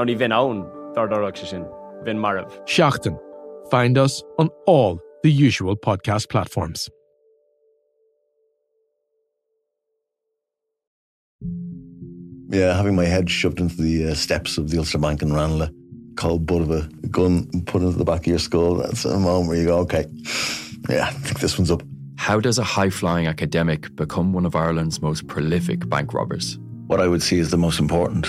Ná ní bhín ann dardarach se sin, bhín marmh. Seaachtain. Find us on all the usual podcast platforms. Yeah, having my head shoved into the uh, steps of the Ulster Bank in Ranelagh, cold butt of a gun put into the back of your skull. That's a moment where you go, okay, yeah, I think this one's up. How does a high flying academic become one of Ireland's most prolific bank robbers? What I would see is the most important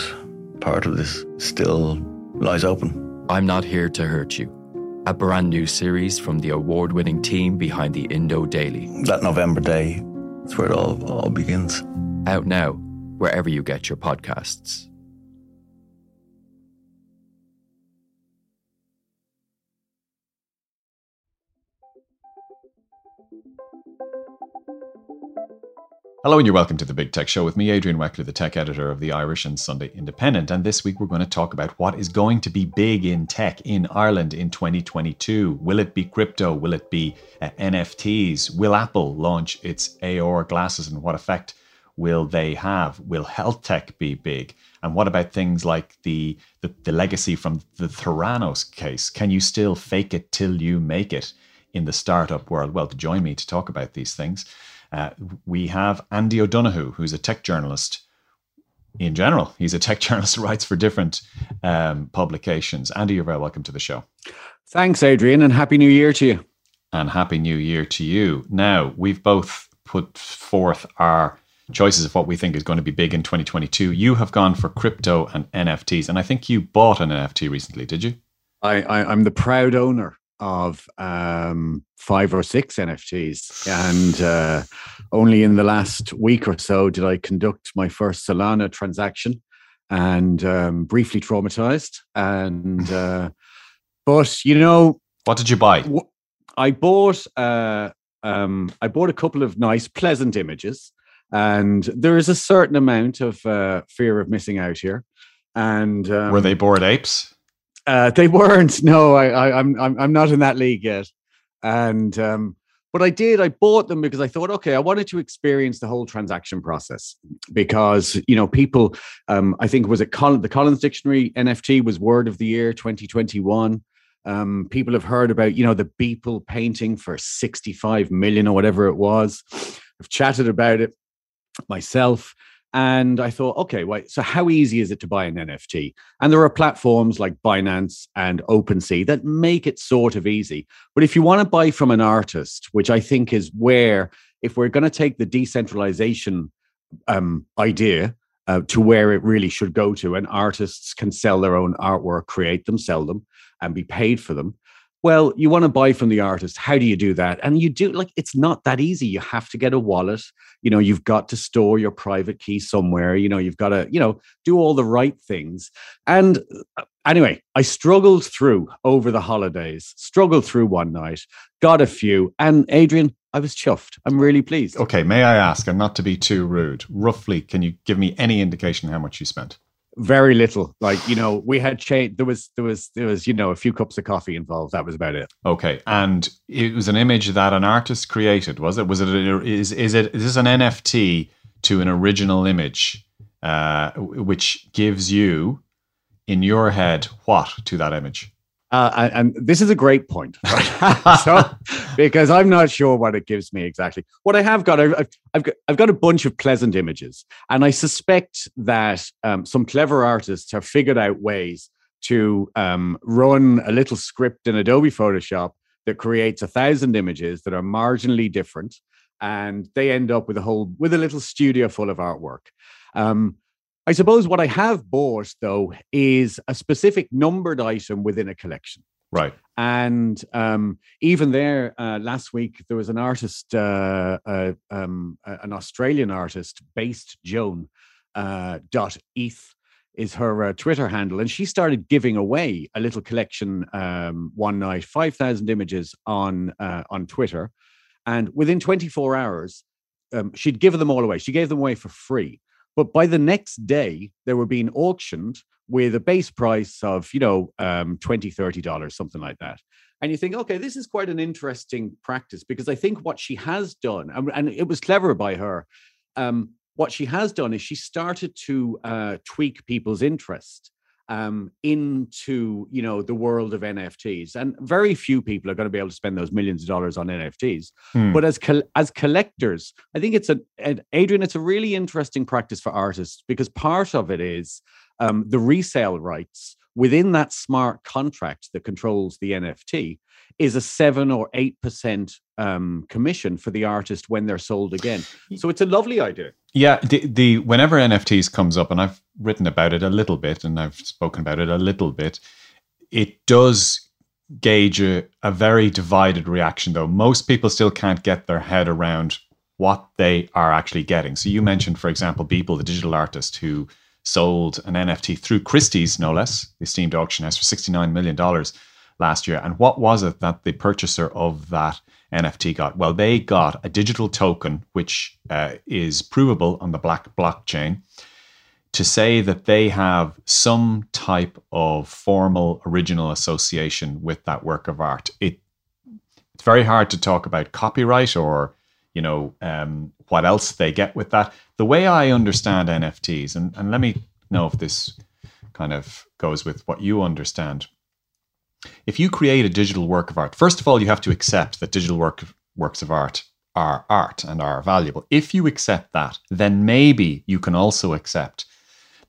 part of this still lies open. I'm Not Here to Hurt You, a brand new series from the award winning team behind the Indo Daily. That November day, that's where it all, all begins. Out now, wherever you get your podcasts. Hello, and you're welcome to the Big Tech Show with me, Adrian Weckler, the tech editor of the Irish and Sunday Independent. And this week we're going to talk about what is going to be big in tech in Ireland in 2022. Will it be crypto? Will it be uh, NFTs? Will Apple launch its AR glasses and what effect will they have? Will health tech be big? And what about things like the, the, the legacy from the Theranos case? Can you still fake it till you make it in the startup world? Well, to join me to talk about these things, uh, we have Andy O'Donoghue, who's a tech journalist in general. He's a tech journalist who writes for different um, publications. Andy, you're very welcome to the show. Thanks, Adrian, and Happy New Year to you. And Happy New Year to you. Now, we've both put forth our choices of what we think is going to be big in 2022. You have gone for crypto and NFTs, and I think you bought an NFT recently, did you? I, I, I'm the proud owner of um, five or six NFTs. And uh, only in the last week or so did I conduct my first Solana transaction and um, briefly traumatized. And, uh, but you know, what did you buy? I bought, uh, um, I bought a couple of nice, pleasant images. And there is a certain amount of uh, fear of missing out here. And um, were they bored apes? Uh, they weren't. No, I, I, I'm I'm I'm not in that league yet. And um, but I did. I bought them because I thought, okay, I wanted to experience the whole transaction process because you know people. Um, I think was it the Collins Dictionary NFT was word of the year 2021. Um, people have heard about you know the Beeple painting for 65 million or whatever it was. I've chatted about it myself. And I thought, okay, wait, so how easy is it to buy an NFT? And there are platforms like Binance and OpenSea that make it sort of easy. But if you want to buy from an artist, which I think is where, if we're going to take the decentralization um, idea uh, to where it really should go to, and artists can sell their own artwork, create them, sell them, and be paid for them, well, you want to buy from the artist. How do you do that? And you do like it's not that easy. You have to get a wallet. You know, you've got to store your private key somewhere. You know, you've got to, you know, do all the right things. And uh, anyway, I struggled through over the holidays, struggled through one night, got a few. And Adrian, I was chuffed. I'm really pleased. Okay, may I ask, and not to be too rude, roughly, can you give me any indication how much you spent? Very little. Like you know we had changed there was there was there was you know a few cups of coffee involved. That was about it. Okay. And it was an image that an artist created was it? Was it a, is is it is this an nft to an original image uh which gives you in your head what to that image uh, and, this is a great point, so, because I'm not sure what it gives me exactly. What I have got, I've, I've got, I've got a bunch of pleasant images, and I suspect that um, some clever artists have figured out ways to um, run a little script in Adobe Photoshop that creates a thousand images that are marginally different, and they end up with a whole with a little studio full of artwork. Um, I suppose what I have bought though is a specific numbered item within a collection. Right. And um, even there, uh, last week there was an artist, uh, uh, um, an Australian artist, based Joan uh, dot ETH. is her uh, Twitter handle, and she started giving away a little collection um, one night, five thousand images on uh, on Twitter, and within twenty four hours, um, she'd given them all away. She gave them away for free, but by the next day, they were being auctioned with a base price of you know um, 20 30 dollars something like that. And you think okay this is quite an interesting practice because i think what she has done and, and it was clever by her um, what she has done is she started to uh, tweak people's interest um, into you know the world of NFTs, and very few people are going to be able to spend those millions of dollars on NFTs. Hmm. But as col- as collectors, I think it's a and Adrian, it's a really interesting practice for artists because part of it is um, the resale rights within that smart contract that controls the NFT is a seven or eight percent um, commission for the artist when they're sold again. So it's a lovely idea. Yeah, the, the whenever NFTs comes up, and I've written about it a little bit, and I've spoken about it a little bit, it does gauge a, a very divided reaction. Though most people still can't get their head around what they are actually getting. So you mentioned, for example, Beeple, the digital artist who sold an NFT through Christie's, no less, the esteemed auction house, for $69 million last year. And what was it that the purchaser of that NFT got? Well, they got a digital token, which uh, is provable on the Black blockchain, to say that they have some type of formal original association with that work of art. It it's very hard to talk about copyright or you know um, what else they get with that. The way I understand NFTs, and, and let me know if this kind of goes with what you understand. If you create a digital work of art, first of all, you have to accept that digital work works of art are art and are valuable. If you accept that, then maybe you can also accept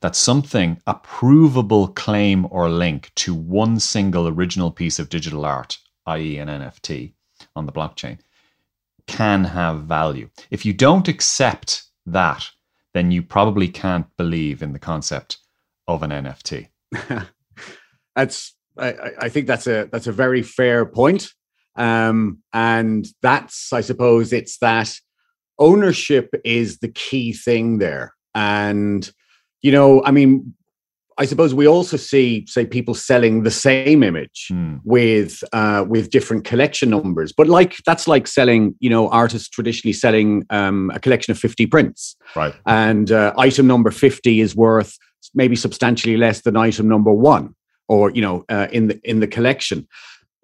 that something, a provable claim or link to one single original piece of digital art, i.e., an NFT on the blockchain, can have value. If you don't accept that, then you probably can't believe in the concept of an NFT. that's I, I- think that's a that's a very fair point. Um, and that's I suppose it's that ownership is the key thing there. And you know, I mean, I suppose we also see say people selling the same image Hmm. with uh, with different collection numbers. But like that's like selling, you know, artists traditionally selling um, a collection of fifty prints, Right. and uh, item number fifty is worth maybe substantially less than item number one, or you know, uh, in the in the collection.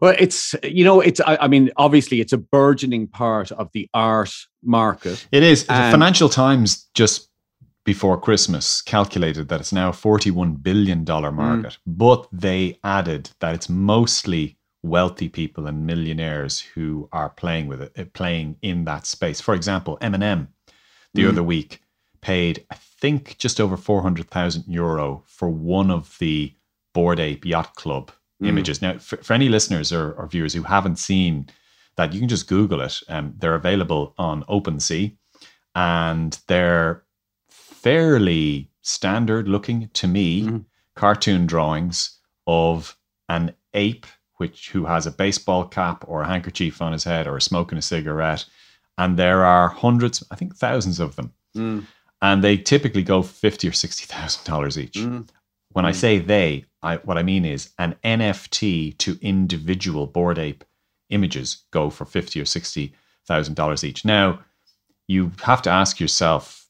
Well, it's you know, it's I, I mean, obviously, it's a burgeoning part of the art market. It is. The And- Financial Times just before Christmas calculated that it's now a $41 billion market, but they added that it's mostly wealthy people and millionaires who are playing with it, uh, playing in that space. For example, Eminem the Mm. other week paid, I think, just over 400,000 euro for one of the Bored Ape Yacht Club Mm. images. Now, for, for any listeners or, or viewers who haven't seen that, you can just Google it. Um, they're available on OpenSea and they're fairly standard looking to me Mhm. cartoon drawings of an ape which who has a baseball cap or a handkerchief on his head or smoking a cigarette and there are hundreds i think thousands of them Mm. and they typically go 50 or 60 thousand dollars each Mm. When i Mm. say they I, what i mean is an nft to individual bored ape images go for 50 or 60 thousand dollars each. Now you have to ask yourself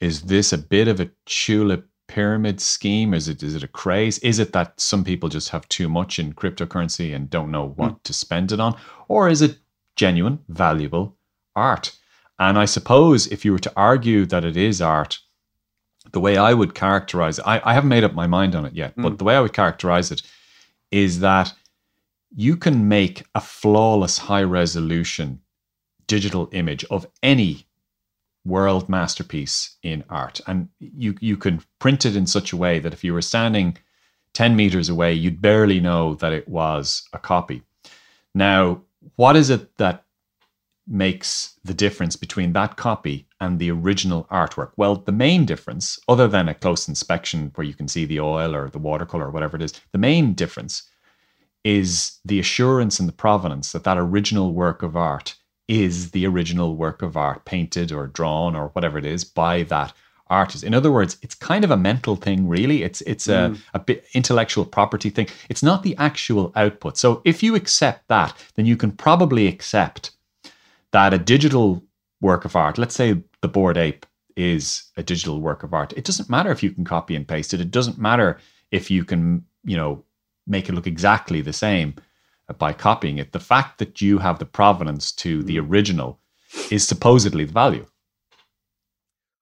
is this a bit of a tulip pyramid scheme? Is it is it a craze? Is it that some people just have too much in cryptocurrency and don't know what to spend it on? Or is it genuine valuable art? And i suppose if you were to argue that it is art the way i would characterize it i, I haven't made up my mind on it yet but Mm. the way i would characterize it is that you can make a flawless high resolution digital image of any world masterpiece in art and you you can print it in such a way that if you were standing 10 meters away you'd barely know that it was a copy now what is it that makes the difference between that copy and the original artwork well the main difference other than a close inspection where you can see the oil or the watercolor or whatever it is the main difference is the assurance and the provenance that that original work of art is the original work of art painted or drawn or whatever it is by that artist. In other words, it's kind of a mental thing, really. It's it's a, Mm. a bit intellectual property thing. It's not the actual output. So if you accept that, then you can probably accept that a digital work of art, let's say the bored ape is a digital work of art. It doesn't matter if you can copy and paste it. It doesn't matter if you can, you know, make it look exactly the same by copying it. The fact that you have the provenance to the original is supposedly the value.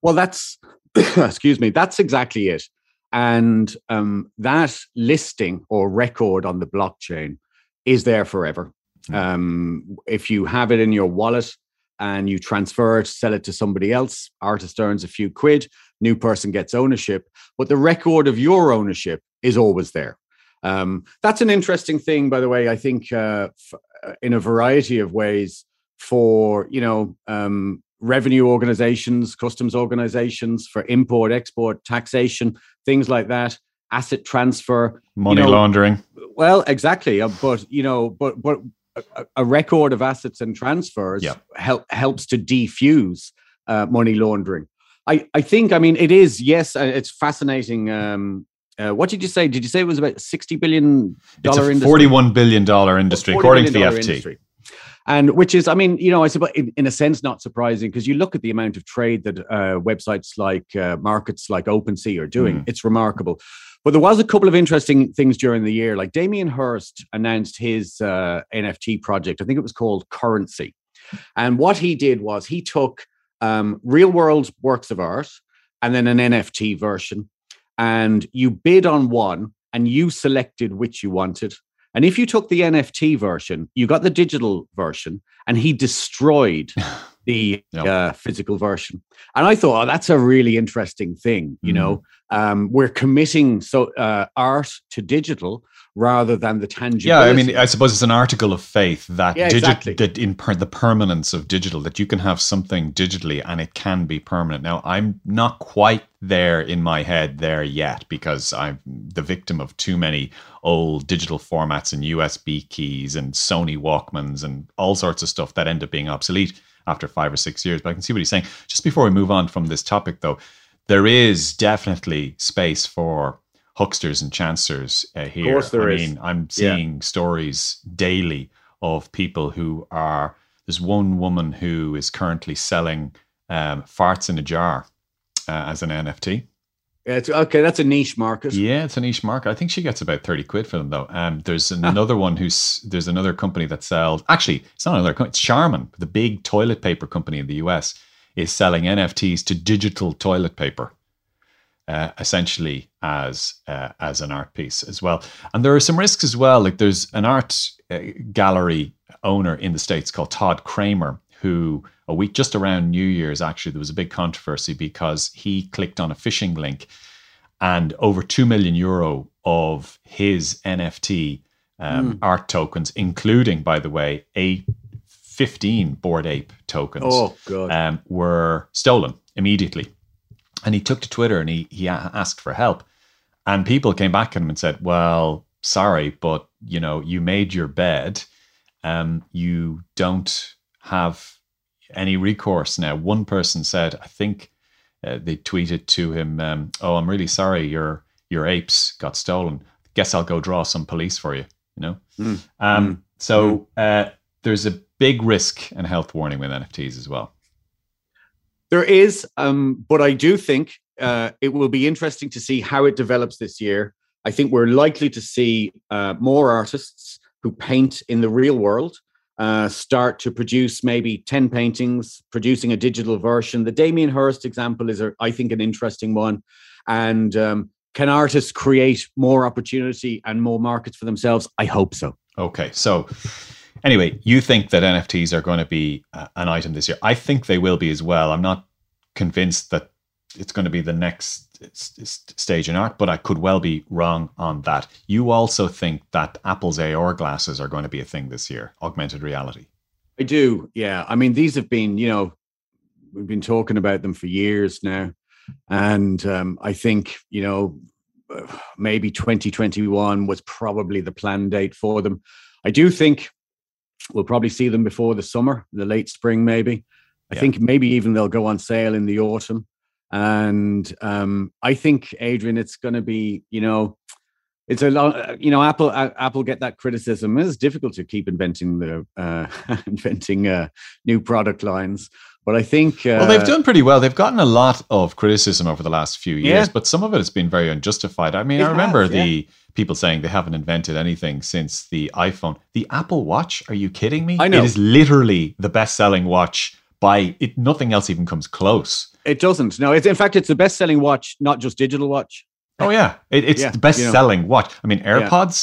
Well, that's excuse me. That's exactly it. And um, that listing or record on the blockchain is there forever. Mm. Um, if you have it in your wallet and you transfer it, sell it to somebody else, artist earns a few quid, new person gets ownership, but the record of your ownership is always there. Um, that's an interesting thing, by the way. I think uh, f- uh, in a variety of ways for you know um, revenue organizations, customs organizations, for import, export, taxation, things like that, asset transfer. Money know, laundering. Well, exactly. uh, But you know, but but a, a record of assets and transfers Yeah. help, helps to defuse uh, money laundering. I I think. I mean, it is. Yes, uh, it's fascinating. Um, uh, what did you say? Did you say it was about sixty billion It's a industry? forty-one billion dollar industry, $40 according to the FT. industry. And which is, I mean, you know, I suppose in, in a sense not surprising because you look at the amount of trade that uh, websites like uh, markets like OpenSea are doing. Mm. It's remarkable. But there was a couple of interesting things during the year. Like Damien Hirst announced his uh, NFT project. I think it was called Currency. And what he did was he took um, real world works of art and then an NFT version, and you bid on one and you selected which you wanted. And if you took the NFT version, you got the digital version, and he destroyed the Yeah. uh, physical version. And I thought, oh, that's a really interesting thing. You know, um, we're committing so uh, art to digital rather than the tangible. Yeah, I mean, I suppose it's an article of faith that Yeah, digi- exactly. that in per- the permanence of digital that you can have something digitally and it can be permanent. Now, I'm not quite there in my head there yet because I'm the victim of too many old digital formats and USB keys and Sony Walkmans and all sorts of stuff that end up being obsolete after five or six years. But I can see what he's saying. Just before we move on from this topic, though, there is definitely space for hucksters and chancers uh, here. course there I is. mean, I'm Yeah. seeing stories daily of people who are. There's one woman who is currently selling um, farts in a jar uh, as an NFT. It's, okay, that's a niche market. Yeah, it's a niche market. I think she gets about 30 quid for them though. Um, there's another one who's there's another company that sells actually it's not another company, it's Charmin, the big toilet paper company in the US, is selling NFTs to digital toilet paper. Uh, essentially as uh, as an art piece as well, and there are some risks as well. Like there's an art uh, gallery owner in the states called Todd Kramer, who a week just around New Year's actually there was a big controversy because he clicked on a phishing link and over 2 million euro of his NFT um, art tokens, including, by the way, a 15 Bored Ape tokens, Oh, God. um, were stolen immediately. And he took to Twitter and he, he asked for help. And people came back at him and said, Well, sorry, but you know, you made your bed. Um, you don't have any recourse now. One person said, I think uh, they tweeted to him, um, "Oh, I'm really sorry, your your apes got stolen. Guess I'll go draw some police for you." You know. Mm. Um, so uh, there's a big risk and health warning with NFTs as well. There is, um, but I do think uh, it will be interesting to see how it develops this year. I think we're likely to see uh, more artists who paint in the real world uh, start to produce maybe 10 paintings, producing a digital version. The Damien Hirst example is, I think, an interesting one. And um, can artists create more opportunity and more markets for themselves? I hope so. Okay, so anyway, you think that NFTs are going to be uh, an item this year? I think they will be as well. I'm not convinced that it's going to be the next stage in art, but I could well be wrong on that. You also think that Apple's AR glasses are going to be a thing this year, augmented reality. I do. Yeah. I mean, these have been, you know, we've been talking about them for years now. And um, I think, you know, maybe 2021 was probably the plan date for them. I do think we'll probably see them before the summer, the late spring, maybe. I Yeah. think maybe even they'll go on sale in the autumn. And um, I think, Adrian, it's going to be, you know, it's a lot. You know, Apple uh, Apple get that criticism. It's difficult to keep inventing the uh, inventing uh, new product lines. But I think uh, well, they've done pretty well. They've gotten a lot of criticism over the last few years, Yeah. but some of it has been very unjustified. I mean, It I remember has, yeah. the people saying they haven't invented anything since the iPhone. The Apple Watch? Are you kidding me? I know. It is literally the best-selling watch by it. Nothing else even comes close. it doesn't. No, it's in fact it's the best selling watch, not just digital watch. Oh yeah, it, it's Yeah, the you know. best-selling watch. I mean, AirPods.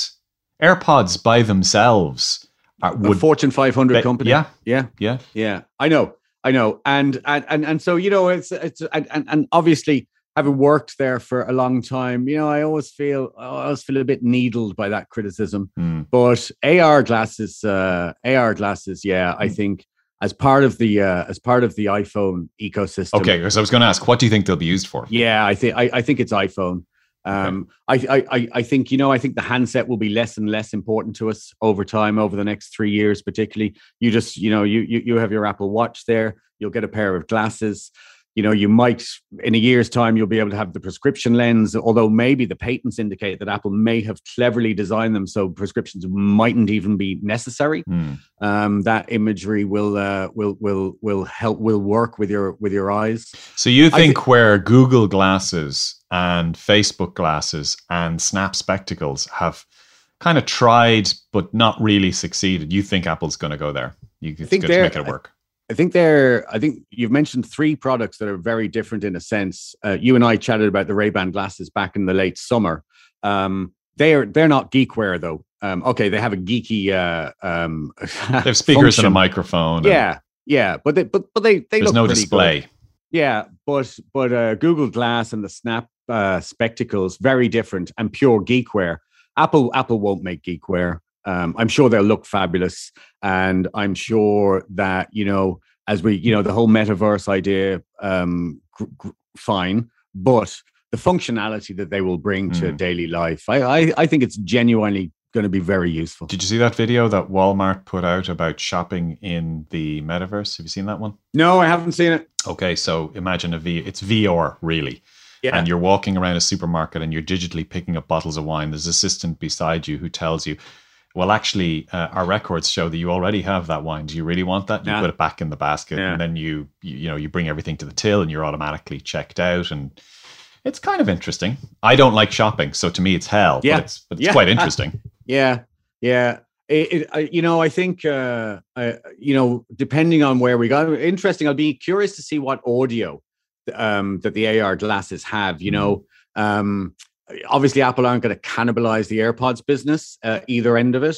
AirPods by themselves are, A would Fortune 500 But- company. yeah. yeah. yeah. Yeah, I know, I know, and and and, and so you know, it's it's and, and and obviously having worked there for a long time, you know, I always feel I always feel a bit needled by that criticism. Hmm. But AR glasses, uh, AR glasses, yeah, I think as part of the uh, as part of the iPhone ecosystem. Okay, because I was going to ask, what do you think they'll be used for? Yeah, I think I, think it's iPhone. Um, I, I I I think you know I think the handset will be less and less important to us over time over the next three years, particularly. You just you know you you you have your Apple Watch there. You'll get a pair of glasses. You know you might in a year's time you'll be able to have the prescription lens. Although maybe the patents indicate that Apple may have cleverly designed them so prescriptions mightn't even be necessary. Hmm. Um, that imagery will uh, will will will help will work with your with your eyes. So you think thi- where Google glasses and Facebook glasses and Snap spectacles have kind of tried but not really succeeded, you think Apple's going to go there? You it's think good to make it work. I think they're. I think you've mentioned three products that are very different in a sense. Uh, you and I chatted about the Ray Ban glasses back in the late summer. Um, they are. They're not geekware though. Um, okay, they have a geeky. Uh, um, They have speakers and a function. microphone. and Yeah, yeah, but they, but but they they There's look no pretty good. display. Yeah, but but uh, Google Glass and the Snap uh, spectacles very different and pure geekware. Apple Apple won't make geekware. Um, I'm sure they'll look fabulous, and I'm sure that you know as we you know the whole metaverse idea, um, gr- gr- fine, but the functionality that they will bring to Mm. daily life, I, I I think it's genuinely going to be very useful. Did you see that video that Walmart put out about shopping in the metaverse? Have you seen that one? No, I haven't seen it. Okay, so imagine a V. It's VR really, Yeah, and you're walking around a supermarket and you're digitally picking up bottles of wine. There's an assistant beside you who tells you, "Well, actually, uh, our records show that you already have that wine. Do you really want that?" You Yeah. put it back in the basket, Yeah. and then you, you you know you bring everything to the till, and you're automatically checked out. And it's kind of interesting. I don't like shopping, so to me it's hell. Yeah. but it's, but it's Yeah. quite interesting. Yeah, yeah. It, it, I, you know, I think, uh, I, you know, depending on where we go, interesting. I'll be curious to see what audio um, that the AR glasses have. You know, um, obviously Apple aren't going to cannibalize the AirPods business uh, either end of it.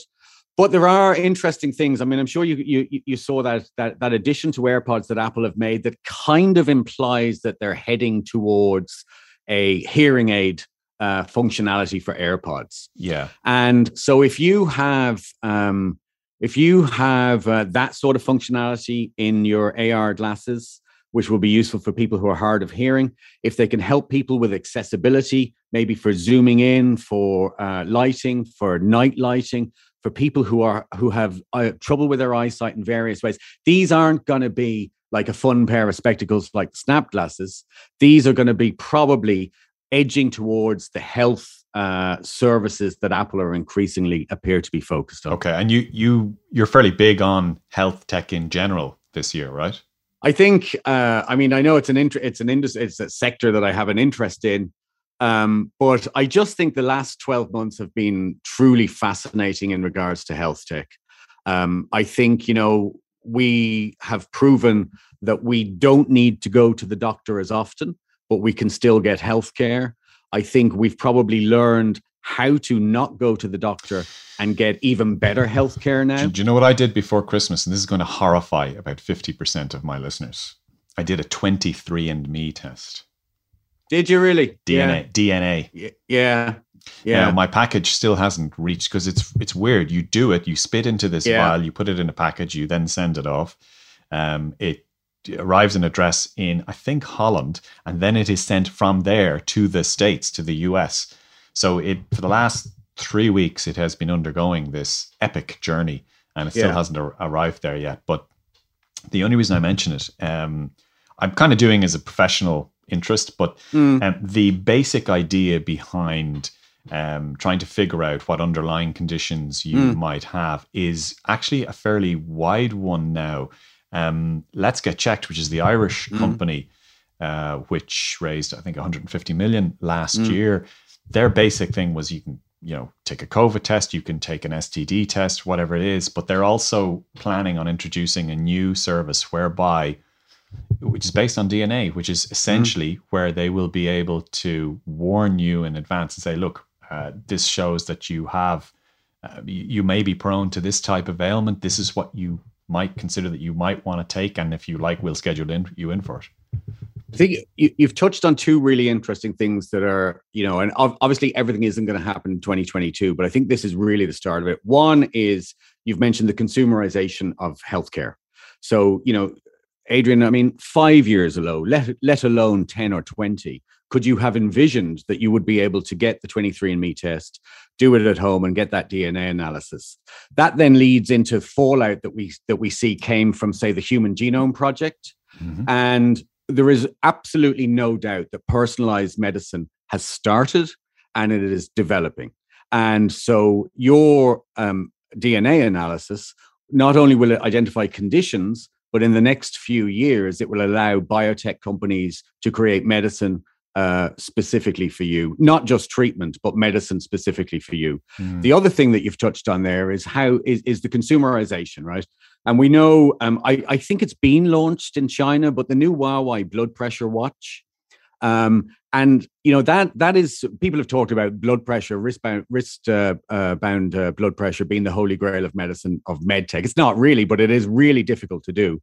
But there are interesting things. I mean, I'm sure you you you saw that that that addition to AirPods that Apple have made that kind of implies that they're heading towards a hearing aid uh, functionality for AirPods. Yeah. And so if you have um, if you have uh, that sort of functionality in your AR glasses, which will be useful for people who are hard of hearing, if they can help people with accessibility, maybe for zooming in, for uh, lighting, for night lighting, for people who are who have uh, trouble with their eyesight in various ways, these aren't going to be like a fun pair of spectacles like snap glasses. These are going to be probably edging towards the health uh, services that Apple are increasingly appear to be focused on. Okay, and you you you're fairly big on health tech in general this year, right? I think. Uh, I mean, I know it's an inter- it's an industry, it's a sector that I have an interest in, um, but I just think the last twelve months have been truly fascinating in regards to health tech. Um, I think you know we have proven that we don't need to go to the doctor as often, but we can still get health care. I think we've probably learned how to not go to the doctor and get even better health care now. Do, you know what I did before Christmas? And this is going to horrify about 50% of my listeners. I did a 23andMe test. Did you really? DNA. DNA. Yeah. Yeah. Yeah. Yeah. my package still hasn't reached because it's it's weird. You do it, you spit into this Yeah. vial, you put it in a package, you then send it off. Um, it arrives an address in I think Holland, and then it is sent from there to the States, to the US. So it for the last three weeks it has been undergoing this epic journey and it still Yeah. hasn't ar- arrived there yet. But the only reason I mention it, um, I'm kind of doing as a professional interest. But um, the basic idea behind um, trying to figure out what underlying conditions you might have is actually a fairly wide one now. Um, Let's Get Checked, which is the Irish company, uh, which raised I think 150 million last year. Their basic thing was you can you know take a COVID test, you can take an STD test, whatever it is. But they're also planning on introducing a new service whereby which is based on DNA, which is essentially where they will be able to warn you in advance and say, look, uh, this shows that you have, uh, you, you may be prone to this type of ailment. This is what you might consider that you might want to take. And if you like, we'll schedule in, you in for it. I think you, you've touched on two really interesting things that are, you know, and ob- obviously everything isn't going to happen in 2022, but I think this is really the start of it. One is you've mentioned the consumerization of healthcare. So, you know, Adrian, I mean, five years ago, let, let alone 10 or 20, could you have envisioned that you would be able to get the 23andMe test, do it at home and get that DNA analysis? That then leads into fallout that we that we see came from, say, the Human Genome Project. Mm-hmm. And there is absolutely no doubt that personalized medicine has started and it is developing. And so your um, DNA analysis not only will it identify conditions, but in the next few years, it will allow biotech companies to create medicine uh, specifically for you, not just treatment, but medicine specifically for you. The other thing that you've touched on there is how is, is the consumerization, right? And we know, um, I, I think it's been launched in China, but the new Huawei blood pressure watch. Um, and you know that that is people have talked about blood pressure, wrist uh, uh, bound uh, blood pressure being the holy grail of medicine of medtech. It's not really, but it is really difficult to do.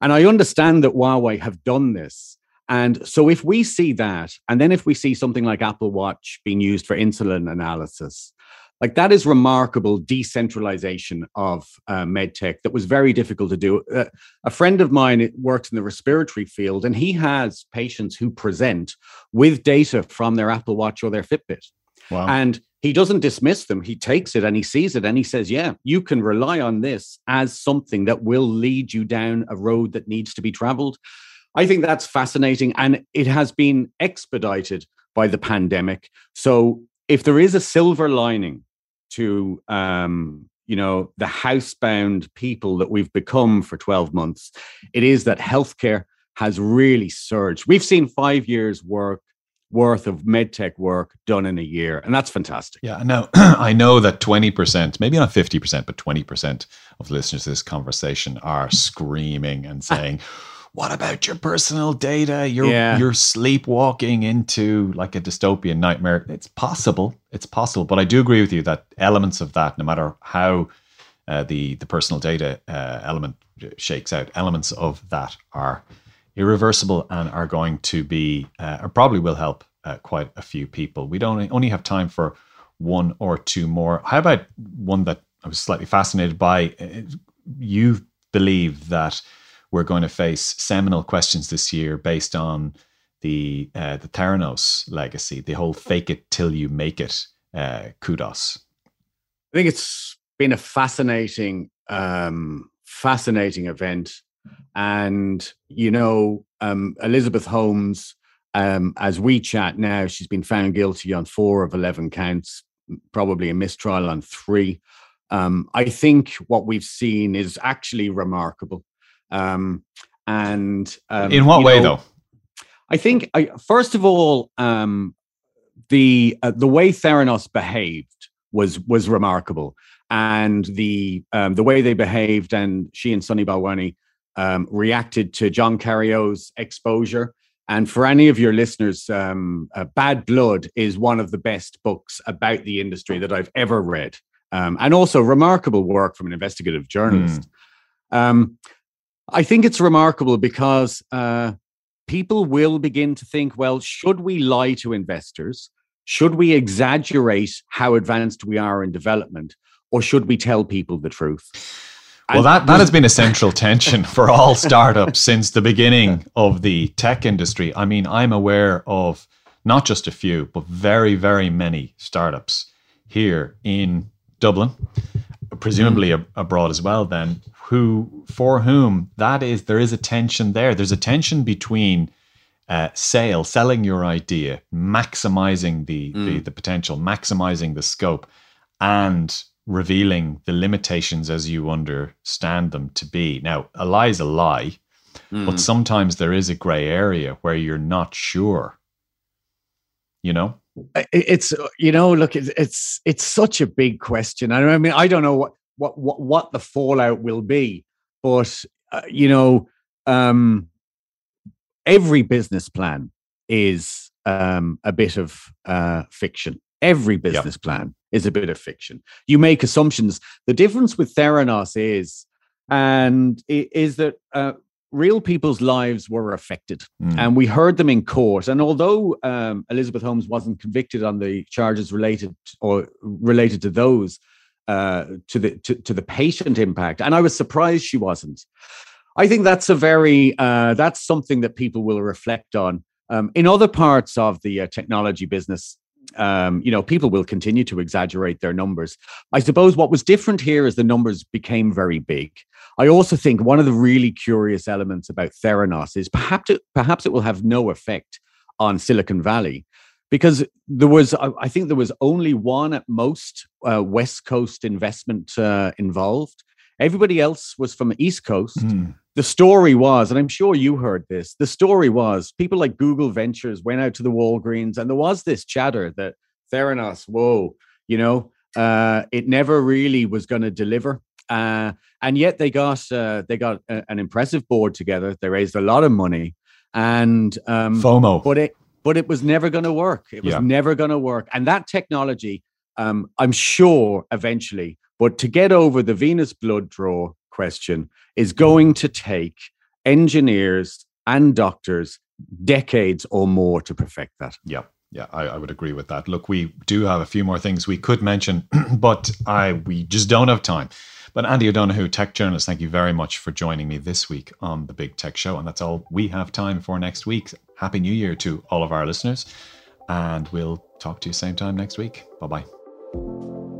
And I understand that Huawei have done this. And so if we see that, and then if we see something like Apple Watch being used for insulin analysis, like that is remarkable decentralization of uh, medtech that was very difficult to do. Uh, a friend of mine works in the respiratory field, and he has patients who present with data from their Apple Watch or their Fitbit. Wow. And he doesn't dismiss them. He takes it and he sees it and he says, Yeah, you can rely on this as something that will lead you down a road that needs to be traveled. I think that's fascinating. And it has been expedited by the pandemic. So if there is a silver lining to, um, you know, the housebound people that we've become for 12 months, it is that healthcare has really surged. We've seen five years work worth of medtech work done in a year, and that's fantastic. Yeah, now I know that 20%, maybe not 50%, but 20% of the listeners to this conversation are screaming and saying, What about your personal data? You're Yeah. you're sleepwalking into like a dystopian nightmare. It's possible. It's possible. But I do agree with you that elements of that, no matter how uh, the the personal data uh, element shakes out, elements of that are irreversible and are going to be uh, or probably will help uh, quite a few people. We don't only have time for one or two more. How about one that I was slightly fascinated by? Uh, You believe that we're going to face seminal questions this year based on the uh, the Theranos legacy, the whole "fake it till you make it" uh, kudos. I think it's been a fascinating, um, fascinating event. And, you know, um, Elizabeth Holmes, um, as we chat now, she's been found guilty on four of 11 counts, probably a mistrial on three. Um, I think what we've seen is actually remarkable. Um, and um, In what way, know, though? I think, I, first of all, um, the uh, the way Theranos behaved was was remarkable, and the um, the way they behaved, and she and Sunny Balwani um, reacted to John Carreyrou's exposure. And for any of your listeners, um, uh, Bad Blood is one of the best books about the industry that I've ever read, um, and also remarkable work from an investigative journalist. Um, I think it's remarkable because uh, people will begin to think, well, should we lie to investors? Should we exaggerate how advanced we are in development? Or should we tell people the truth? Well, that, that has been a central tension for all startups since the beginning of the tech industry. I mean, I'm aware of not just a few, but very, very many startups here in Dublin, presumably ab- abroad as well, then, who, for whom that is, there is a tension there. There's a tension between uh, sale, selling your idea, maximizing the, Mm. the the potential, maximizing the scope, and revealing the limitations as you understand them to be. Now, a lie is a lie, Mm. but sometimes there is a gray area where you're not sure. You know? It's uh, you know look it's it's such a big question. I mean i don't know what what what, what the fallout will be but uh, you know um every business plan is um a bit of uh fiction. Every business plan is a bit of fiction. You make assumptions. The difference with theranos is and is that uh real people's lives were affected Mm. and we heard them in court. And although um, Elizabeth Holmes wasn't convicted on the charges related or related to those uh, to the to, to the patient impact, and I was surprised she wasn't. I think that's a very uh, that's something that people will reflect on. Um, in other parts of the uh, technology business, um, you know, people will continue to exaggerate their numbers. I suppose what was different here is the numbers became very big. I also think one of the really curious elements about Theranos is perhaps it, perhaps it will have no effect on Silicon Valley because there was I think there was only one at most uh, West Coast investment uh, involved. Everybody else was from the East Coast. Mm. The story was, and I'm sure you heard this. The story was people like Google Ventures went out to the Walgreens, and there was this chatter that Theranos, whoa, you know, uh, it never really was going to deliver. Uh, and yet they got uh, they got a, an impressive board together. They raised a lot of money, and um, FOMO. but it but it was never going to work. It was Yeah. never going to work. And that technology, um, I'm sure eventually, but to get over the venous blood draw question is going to take engineers and doctors decades or more to perfect that. Yeah, yeah, I, I would agree with that. Look, we do have a few more things we could mention, but I we just don't have time. But Andy O'Donoghue, tech journalist, thank you very much for joining me this week on the Big Tech Show. And that's all we have time for next week. Happy New Year to all of our listeners. And we'll talk to you same time next week. Bye bye.